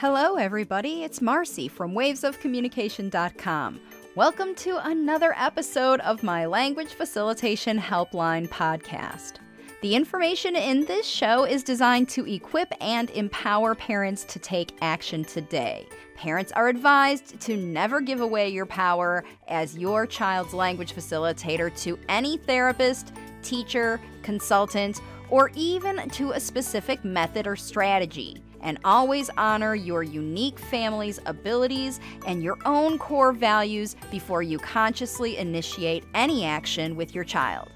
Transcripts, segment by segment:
Hello, everybody. It's Marcy from wavesofcommunication.com. Welcome to another episode of my Language Facilitation Helpline podcast. The information in this show is designed to equip and empower parents to take action today. Parents are advised to never give away your power as your child's language facilitator to any therapist, teacher, consultant, or even to a specific method or strategy and always honor your unique family's abilities and your own core values before you consciously initiate any action with your child.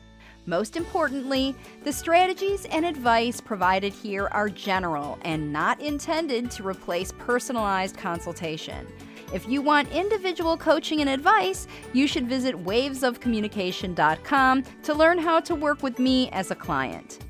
Most importantly, the strategies and advice provided here are general and not intended to replace personalized consultation. If you want individual coaching and advice, you should visit wavesofcommunication.com to learn how to work with me as a client.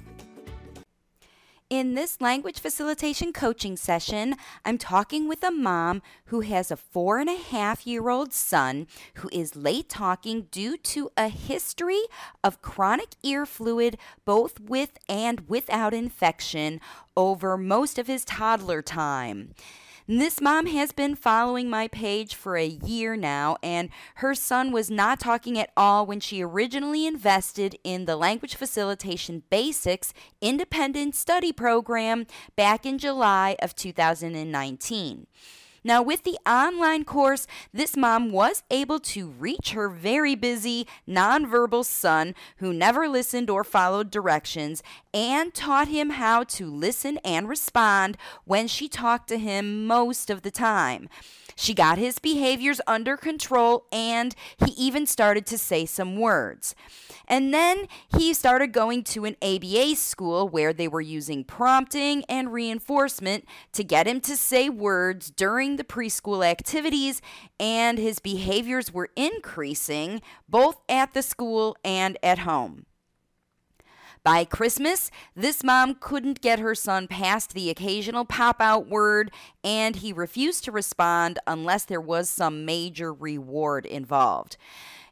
In this language facilitation coaching session, I'm talking with a mom who has a four and a half year old son who is late talking due to a history of chronic ear fluid, both with and without infection, over most of his toddler time. This mom has been following my page for a year now, and her son was not talking at all when she originally invested in the Language Facilitation Basics Independent Study Program back in July of 2019. Now, with the online course, this mom was able to reach her very busy, nonverbal son who never listened or followed directions and taught him how to listen and respond when she talked to him most of the time. She got his behaviors under control and he even started to say some words. And then he started going to an ABA school where they were using prompting and reinforcement to get him to say words during the preschool activities, and his behaviors were increasing both at the school and at home. By Christmas, this mom couldn't get her son past the occasional pop out word, and he refused to respond unless there was some major reward involved.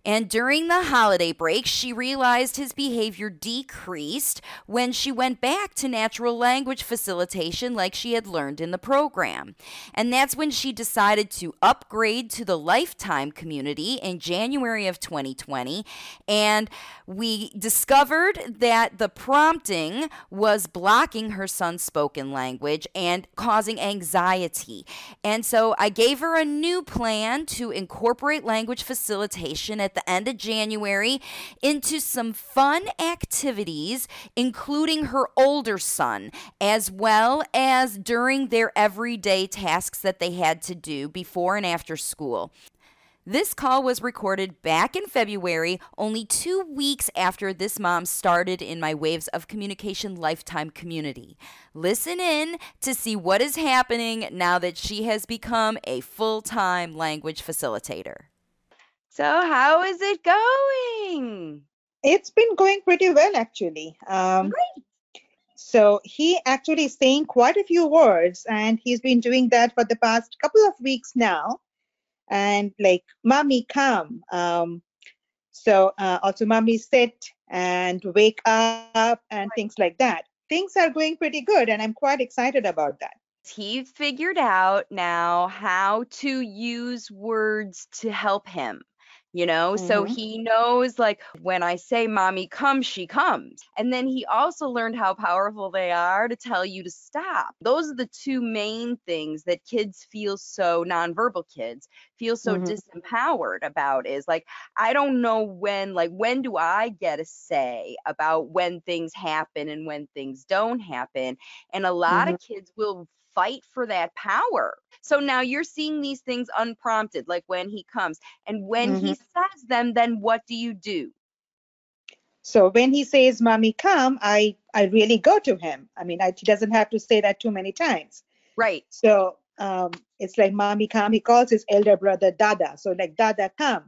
And during the holiday break, she realized his behavior decreased when she went back to natural language facilitation like she had learned in the program. And that's when she decided to upgrade to the lifetime community in January of 2020. And we discovered that the prompting was blocking her son's spoken language and causing anxiety. And so I gave her a new plan to incorporate language facilitation at at the end of January into some fun activities, including her older son, as well as during their everyday tasks that they had to do before and after school. This call was recorded back in February, only two weeks after this mom started in my Waves of Communication Lifetime community. Listen in to see what is happening now that she has become a full time language facilitator. So, how is it going? It's been going pretty well, actually. Um, Great. So, he actually is saying quite a few words, and he's been doing that for the past couple of weeks now. And like, mommy, come. Um, so, uh, also, mommy, sit and wake up, and things like that. Things are going pretty good, and I'm quite excited about that. He figured out now how to use words to help him you know mm-hmm. so he knows like when i say mommy come she comes and then he also learned how powerful they are to tell you to stop those are the two main things that kids feel so nonverbal kids feel so mm-hmm. disempowered about is like i don't know when like when do i get a say about when things happen and when things don't happen and a lot mm-hmm. of kids will fight for that power. So now you're seeing these things unprompted, like when he comes. And when mm-hmm. he says them, then what do you do? So when he says, Mommy, come, I, I really go to him. I mean, I, he doesn't have to say that too many times. Right. So um, it's like, Mommy, come. He calls his elder brother Dada. So, like, Dada, come.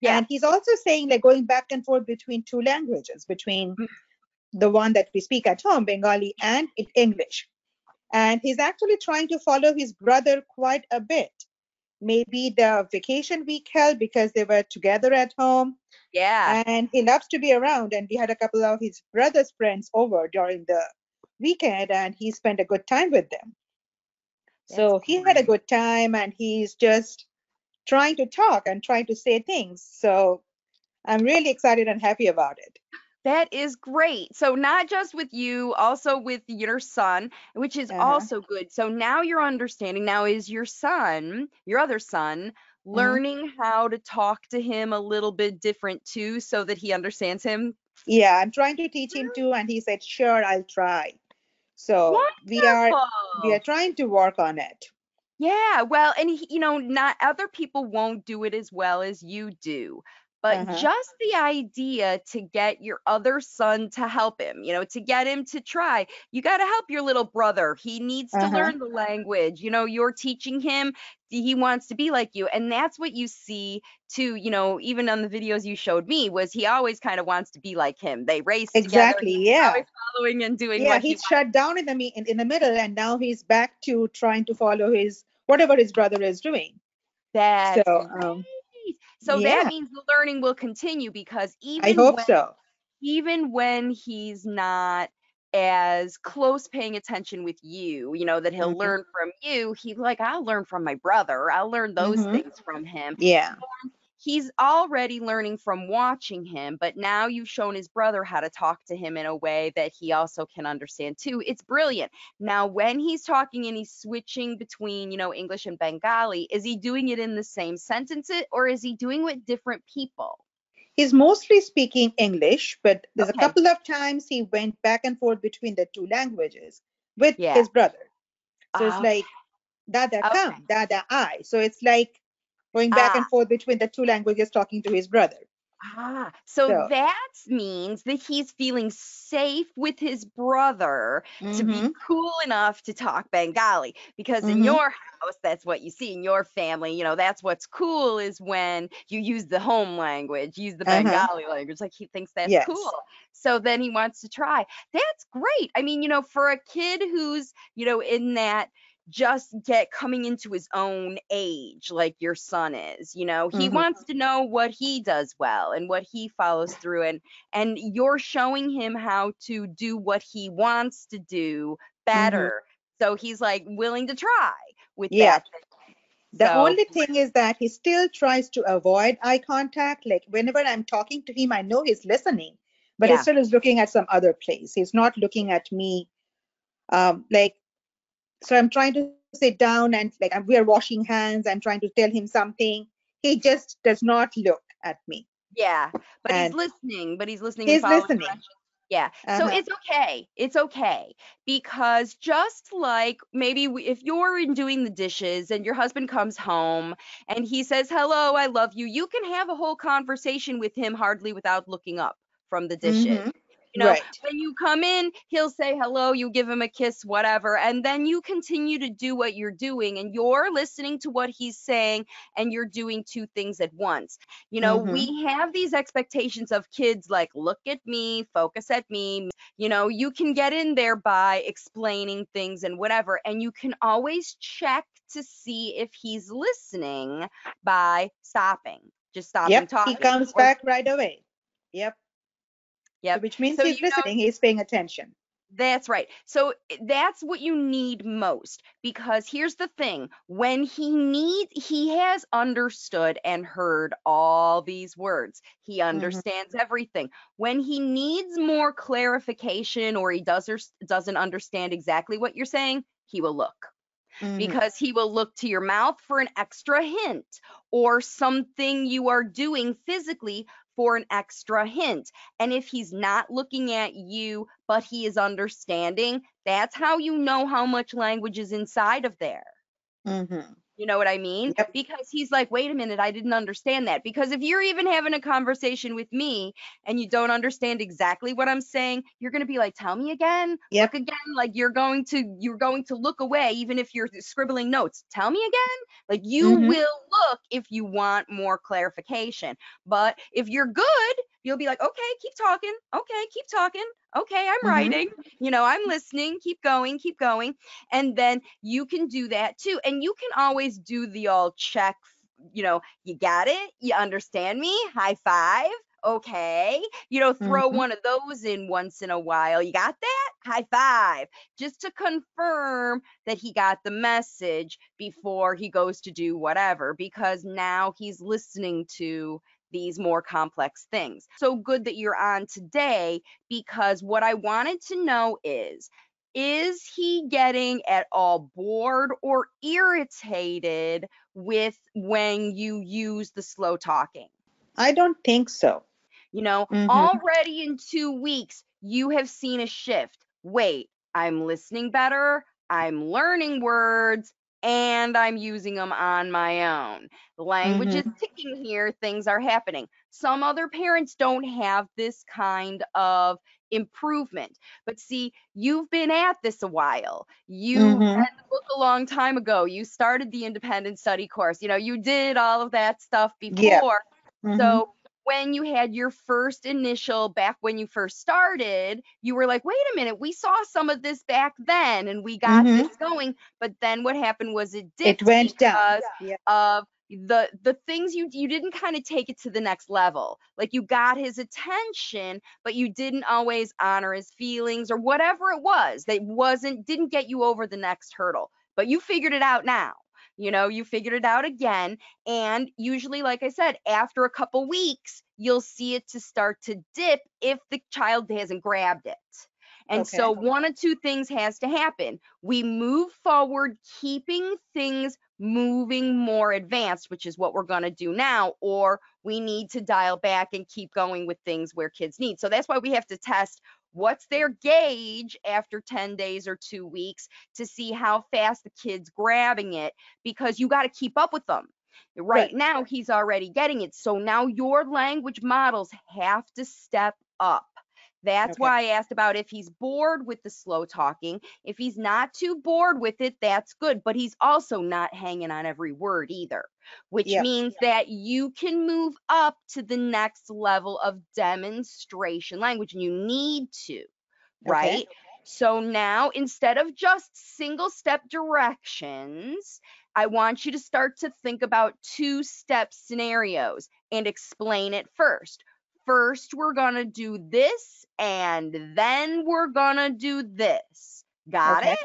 Yeah. And he's also saying, like, going back and forth between two languages, between mm. the one that we speak at home, Bengali, and English and he's actually trying to follow his brother quite a bit. Maybe the vacation week helped because they were together at home. Yeah. And he loves to be around. And we had a couple of his brother's friends over during the weekend, and he spent a good time with them. so That's he had a good time and he's just trying to talk and trying to say things. So I'm really excited and happy about it. That is great. So not just with you, also with your son, which is Uh-huh. also good. So now you're understanding. Now is your son, your other son, Mhm. learning how to talk to him a little bit different too, so that he understands him? Yeah, I'm trying to teach him too, and he said, "Sure, I'll try." So we are we are trying to work on it. Yeah, well, and he, you know, not other people won't do it as well as you do. But Uh-huh. just the idea to get your other son to help him, you know, to get him to try, you got to help your little brother. He needs to Uh-huh. learn the language. You know, you're teaching him, he wants to be like you. And that's what you see too, you know, even on the videos you showed me, was he always kind of wants to be like him. They race. Exactly. He's Yeah. following and doing Yeah, what he he's shut down in the me in, in the middle, and now he's back to trying to follow his whatever his brother is doing. That's So um, So yeah. that means the learning will continue because even I hope when, so. even when he's not as close paying attention with you, you know, that he'll Mhm. learn from you, he like, I'll learn from my brother. I'll learn those Mhm. things from him. Yeah. He's already learning from watching him, but now you've shown his brother how to talk to him in a way that he also can understand too. It's brilliant. Now, when he's talking and he's switching between, you know, English and Bengali, is he doing it in the same sentences or is he doing it with different people? He's mostly speaking English, but there's Okay. a couple of times he went back and forth between the two languages with Yeah. his brother. So it's Ah, like dada Okay. come, dada I. So it's like going back and Ah. forth between the two languages talking to his brother. Ah, so So that means that he's feeling safe with his brother to be Mhm. cool enough to talk Bengali because in Mhm. your house, that's what you see in your family. You know, that's what's cool is when you use the home language, use the Uh-huh. Bengali language. Like he thinks that's Yes. cool. So then he wants to try. That's great. I mean, you know, for a kid who's, you know, in that just get coming into his own age like your son is you know he Mhm. wants to know what he does well and what he follows through and and you're showing him how to do what he wants to do Mhm. better so he's like willing to try with Yeah. that The so only thing is that he still tries to avoid eye contact. Like whenever I'm talking to him, I know he's listening, but he still is looking at some other place. He's not looking at me. Um, like so I'm trying to sit down and like we are washing hands. I'm trying to tell him something. He just does not look at me. yeah but he's listening but he's listening he's listening. directions Yeah. So Uh-huh. it's okay. It's okay. Because just like maybe we, if you're in doing the dishes and your husband comes home and he says, Hello, I love you, you can have a whole conversation with him hardly without looking up from the dishes. Mhm. You know, Right. when you come in, he'll say hello, you give him a kiss, whatever, and then you continue to do what you're doing and you're listening to what he's saying and you're doing two things at once. You know, Mhm. we have these expectations of kids like, look at me, focus at me. You know, you can get in there by explaining things and whatever, and you can always check to see if he's listening by stopping, just stopping Yep. He comes Or, back right away. Yep. So which means So, he's you know. He's paying attention. That's right. So that's what you need most because here's the thing when he needs he has understood and heard all these words. He Mhm. understands everything. When he needs more clarification or he does or doesn't understand exactly what you're saying, he will look Mhm. because he will look to your mouth for an extra hint or something you are doing physically for an extra hint. And if he's not looking at you, but he is understanding, that's how you know how much language is inside of there. Mhm. You know what I mean? Yep. Because he's like, wait a minute, I didn't understand that. Because if you're even having a conversation with me and you don't understand exactly what I'm saying, you're going to be like, tell me again, Yep. look again. Like you're going to, you're going to look away, even if you're scribbling notes. Tell me again. Like you Mhm. will look if you want more clarification. But if you're good, you'll be like, okay, keep talking. Okay, keep talking. Okay, I'm Mhm. writing. You know, I'm listening. Keep going, keep going. And then you can do that too. And you can always do the all check, you know, you got it, you understand me, high five, Okay. You know, throw Mhm. one of those in once in a while. You got that? High five. Just to confirm that he got the message before he goes to do whatever, because now he's listening to these more complex things. So good that you're on today because what I wanted to know is is he getting at all bored or irritated with when you use the slow talking? I don't think so. You know, Mhm. already in two weeks, you have seen a shift. Wait, I'm listening better, I'm learning words, and I'm using them on my own. The language is ticking here, things are happening. Some other parents don't have this kind of improvement. But see, you've been at this a while. You Mhm. read the book a long time ago. You started the independent study course. You know, you did all of that stuff before. Yeah. Mhm. So when you had your first initial back when you first started, you were like, wait a minute, we saw some of this back then and we got Mhm. this going. But then what happened was it it dipped went down. because Yeah. of the the things you you didn't kind of take it to the next level like you got his attention but you didn't always honor his feelings or whatever it was that wasn't didn't get you over the next hurdle but you figured it out now you know you figured it out again and usually like i said after a couple weeks you'll see it to start to dip if the child hasn't grabbed it and Okay. so one of two things has to happen. We move forward, keeping things moving more advanced, which is what we're going to do now, or we need to dial back and keep going with things where kids need. So that's why we have to test what's their gauge after 10 days or two weeks to see how fast the kid's grabbing it because you got to keep up with them. Right, Right. now, he's already getting it. So now your language models have to step up. That's Okay. why I asked about if he's bored with the slow talking. If he's not too bored with it, that's good. But he's also not hanging on every word either, which Yeah. means that you can move up to the next level of demonstration language, and you need to, right? So now instead of just single step directions, I want you to start to think about two step scenarios and explain it first. First, we're going to do this, and then we're going to do this. Got Okay. it?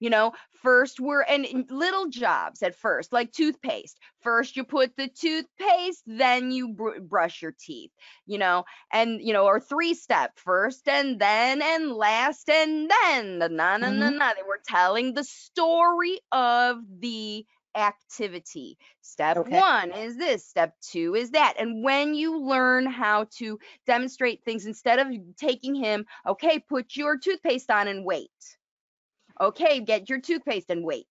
You know, first we're and and little jobs at first, like toothpaste. First, you put the toothpaste, then you br- brush your teeth, you know, and you know, or three step first and then and last and then. Na na na na. Mhm. na. They were telling the story of the activity. Step Okay. one is this, step two is that. And when you learn how to demonstrate things, instead of taking him, okay, put your toothpaste on and wait. Okay, get your toothpaste and wait.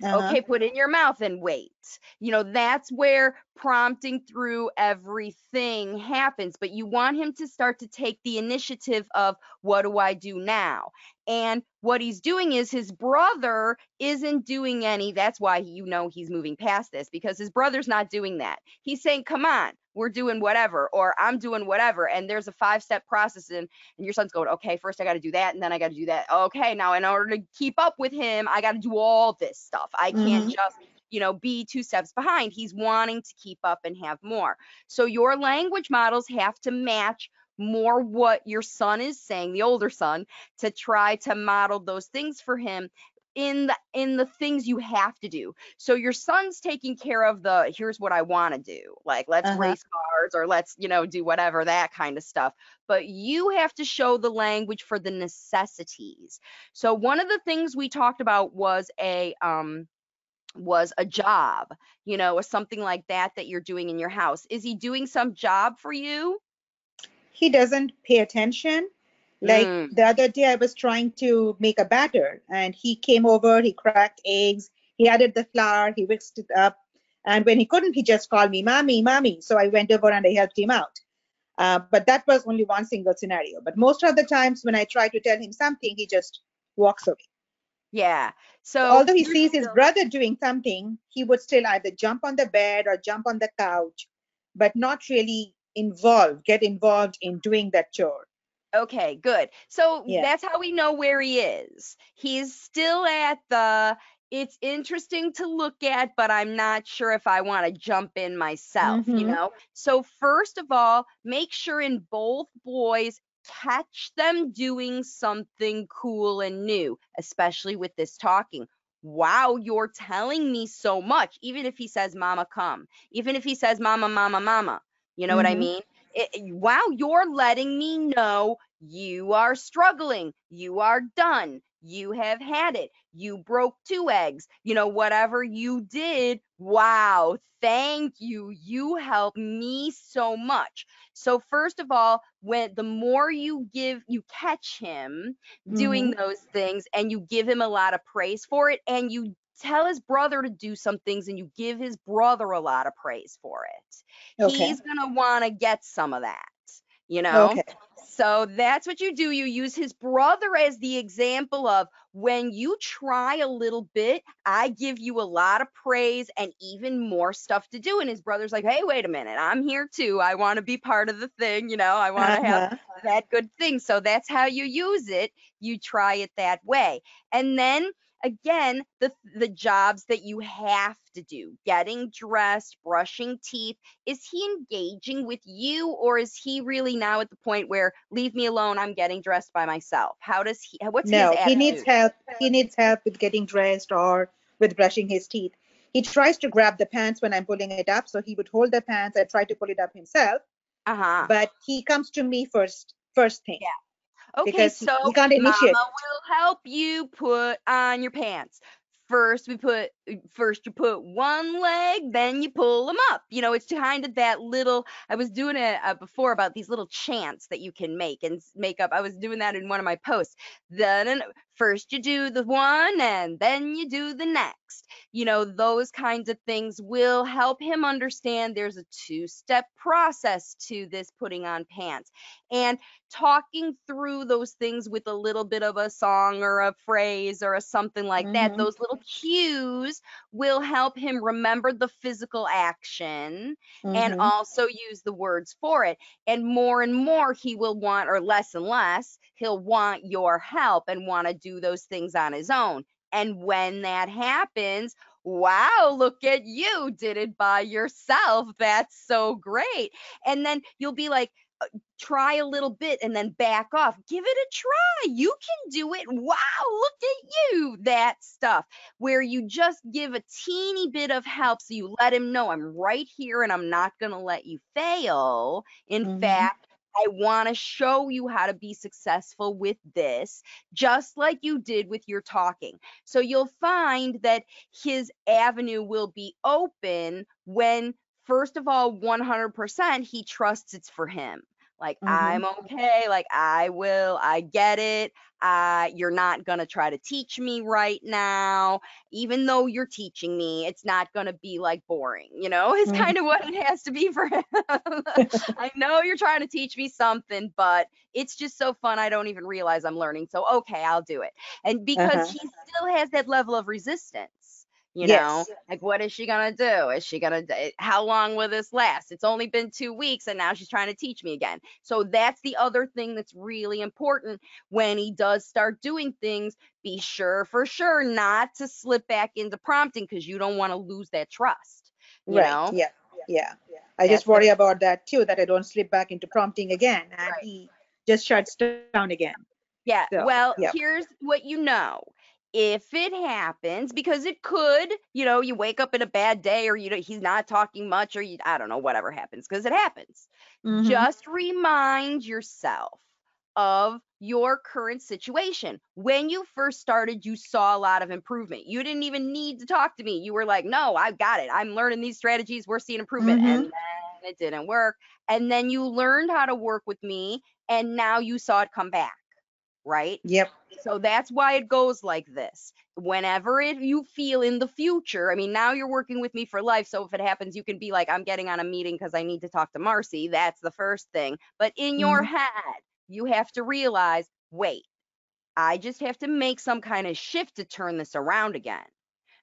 Uh-huh. Okay, put it in your mouth and wait. You know, that's where prompting through everything happens. But you want him to start to take the initiative of what do I do now? And what he's doing is his brother isn't doing any. That's why you know he's moving past this because his brother's not doing that. He's saying, come on, we're doing whatever, or I'm doing whatever. And there's a five step process. And, and your son's going, okay, first I got to do that. And then I got to do that. Okay, now in order to keep up with him, I got to do all this stuff. I can't Mhm. just you know, be two steps behind. He's wanting to keep up and have more. So your language models have to match more what your son is saying, the older son, to try to model those things for him in the in the things you have to do. So your son's taking care of the here's what I want to do. Like let's Uh-huh. race cars or let's, you know, do whatever that kind of stuff. But you have to show the language for the necessities. So one of the things we talked about was a um was a job, you know, or something like that that you're doing in your house. Is he doing some job for you? He doesn't pay attention. Like Mm. the other day, I was trying to make a batter, and he came over. He cracked eggs. He added the flour. He whisked it up. And when he couldn't, he just called me, "Mommy, mommy." So I went over and I helped him out. Uh, but that was only one single scenario. But most of the times, when I try to tell him something, he just walks away. Yeah. So Although he sees his brother doing something, he would still either jump on the bed or jump on the couch, but not really involved, get involved in doing that chore. Okay, good. So Yeah. that's how we know where he is. He's still at the it's interesting to look at, but I'm not sure if I want to jump in myself, you Mm-hmm. know? So, first of all, make sure in both boys, catch them doing something cool and new, especially with this talking. Wow, you're telling me so much. Even if he says, Mama, come. Even if he says, Mama, Mama, Mama. You know what I Mm-hmm. mean? It, it- wow, you're letting me know you are struggling. You are done. You have had it. You broke two eggs. You know, whatever you did. Wow, thank you. You helped me so much. So, first of all, when the more you give, you catch him doing Mm-hmm. those things and you give him a lot of praise for it and you tell his brother to do some things and you give his brother a lot of praise for it Okay. he's going to want to get some of that you know Okay. so that's what you do you use his brother as the example of when you try a little bit i give you a lot of praise and even more stuff to do and his brother's like hey wait a minute i'm here too i want to be part of the thing you know i want to have Uh-huh. that good thing. So that's how you use it. You try it that way. And then again, the the jobs that you have to do, getting dressed, brushing teeth, is he engaging with you or is he really now at the point where leave me alone, I'm getting dressed by myself? How does he what's No, he needs help. He needs help with getting dressed or with brushing his teeth. He tries to grab the pants when I'm pulling it up, so he would hold the pants and try to pull it up himself. Uh-huh. But he comes to me first, first thing, Yeah. Okay, because so he can't Mama initiate. will help you put on your pants. First, we put first you put one leg, then you pull them up. You know, it's kind of that little. I was doing it uh, before about these little chants that you can make and make up. I was doing that in one of my posts. Then first you do the one, and then you do the next. You know, those kinds of things will help him understand there's a two-step process to this putting on pants. And talking through those things with a little bit of a song or a phrase or a something like that, Mm-hmm. those little cues will help him remember the physical action and Mm-hmm. also use the words for it. And more and more, he will want, or less and less, he'll want your help and want to do those things on his own. And when that happens, wow, look at you, did it by yourself. That's so great. And then you'll be like, uh, try a little bit and then back off. Give it a try. You can do it. Wow, look at you. That stuff where you just give a teeny bit of help so you let him know I'm right here and I'm not going to let you fail. In Mm-hmm. fact, I want to show you how to be successful with this, just like you did with your talking. So you'll find that his avenue will be open when, first of all, 100% he trusts it's for him. Like, Mm-hmm. I'm okay. Like, I will. I get it. Uh, you're not going to try to teach me right now. Even though you're teaching me, it's not going to be like boring. You know, it's Mm-hmm. kind of what it has to be for him. I know you're trying to teach me something, but it's just so fun. I don't even realize I'm learning. So, okay, I'll do it. And because Uh-huh. he still has that level of resistance, you know, like what is she to do? Is she going to, eh, how long will this last? It's only been two weeks and now she's trying to teach me again. So, that's the other thing that's really important when he does start doing things. Be sure for sure not to slip back into prompting because you don't want to lose that trust, you Right. know? Yeah. Yeah. I That's just the worry about that too, that I don't slip back into prompting again and right. he just shuts down again. Yeah, So, well, yeah. here's what you know. If it happens, because it could, you know, you wake up in a bad day or you know, he's not talking much or you, I don't know, whatever happens, because it happens. Mm-hmm. Just remind yourself of your current situation. When you first started, you saw a lot of improvement. You didn't even need to talk to me. You were like, no, I've got it. I'm learning these strategies. We're seeing improvement. Mm-hmm. And then it didn't work. And then you learned how to work with me. And now you saw it come back, right? Yep. So that's why it goes like this. Whenever it, you feel in the future, I mean, now you're working with me for life. So if it happens, you can be like, I'm getting on a meeting because I need to talk to Marcy. That's the first thing. But in your Mm-hmm. head, you have to realize wait, I just have to make some kind of shift to turn this around again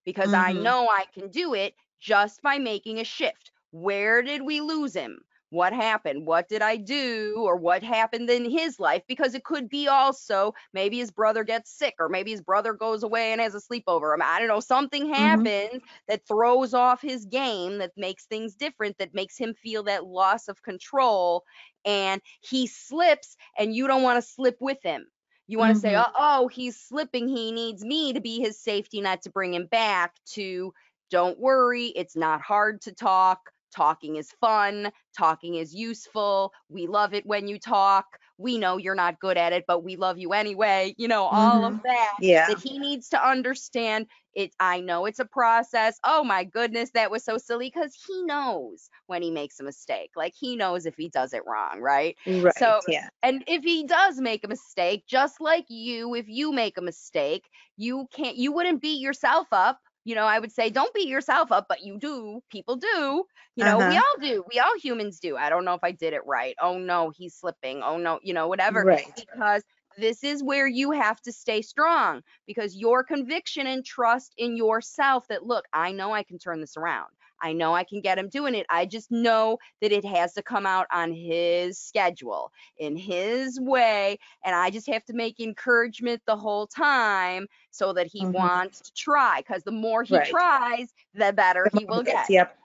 because I Mm-hmm. know I can do it just by making a shift. Where did we lose him? What happened? What did I do? Or what happened in his life? Because it could be also maybe his brother gets sick, or maybe his brother goes away and has a sleepover. I, mean, I don't know, something Mhm. happens that throws off his game, that makes things different, that makes him feel that loss of control. And he slips, and you don't want to slip with him. You want to say, Mhm. oh, oh, he's slipping. He needs me to be his safety net to bring him back to don't worry, it's not hard to talk. Talking is fun. Talking is useful. We love it when you talk. We know you're not good at it, but we love you anyway. You know, all of mm-hmm. that. Yeah. That he needs to understand it. I know it's a process. Oh my goodness, that was so silly because he knows when he makes a mistake. Like he knows if he does it wrong, right? Right. So- yeah. And if he does make a mistake, just like you, if you make a mistake, you can't, you wouldn't beat yourself up. You know, I would say don't beat yourself up, but you do. People do. You know, we Uh-huh. all do. We all humans do. I don't know if I did it right. Oh no, he's slipping. Oh no, you know, whatever. Right. Because this is where you have to stay strong because your conviction and trust in yourself that, look, I know I can turn this around. I know I can get him doing it. I just know that it has to come out on his schedule, in his way. And I just have to make encouragement the whole time so that he Mhm. wants to try. Because the more he Right. tries, the better he will get. Yep.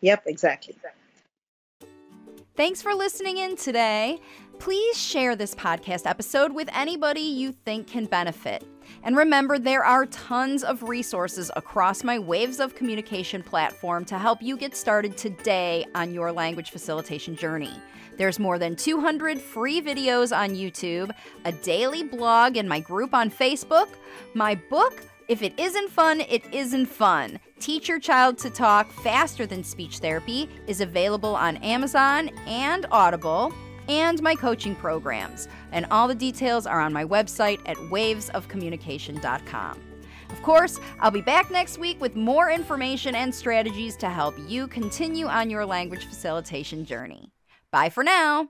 Yep. Exactly. Thanks for listening in today. Please share this podcast episode with anybody you think can benefit. And remember, there are tons of resources across my Waves of Communication platform to help you get started today on your language facilitation journey. There's more than 200 free videos on YouTube, a daily blog in my group on Facebook, my book, If It Isn't Fun, It Isn't Fun. Teach Your Child to Talk Faster Than Speech Therapy is available on Amazon and Audible, and my coaching programs. And all the details are on my website at wavesofcommunication.com. Of course, I'll be back next week with more information and strategies to help you continue on your language facilitation journey. Bye for now.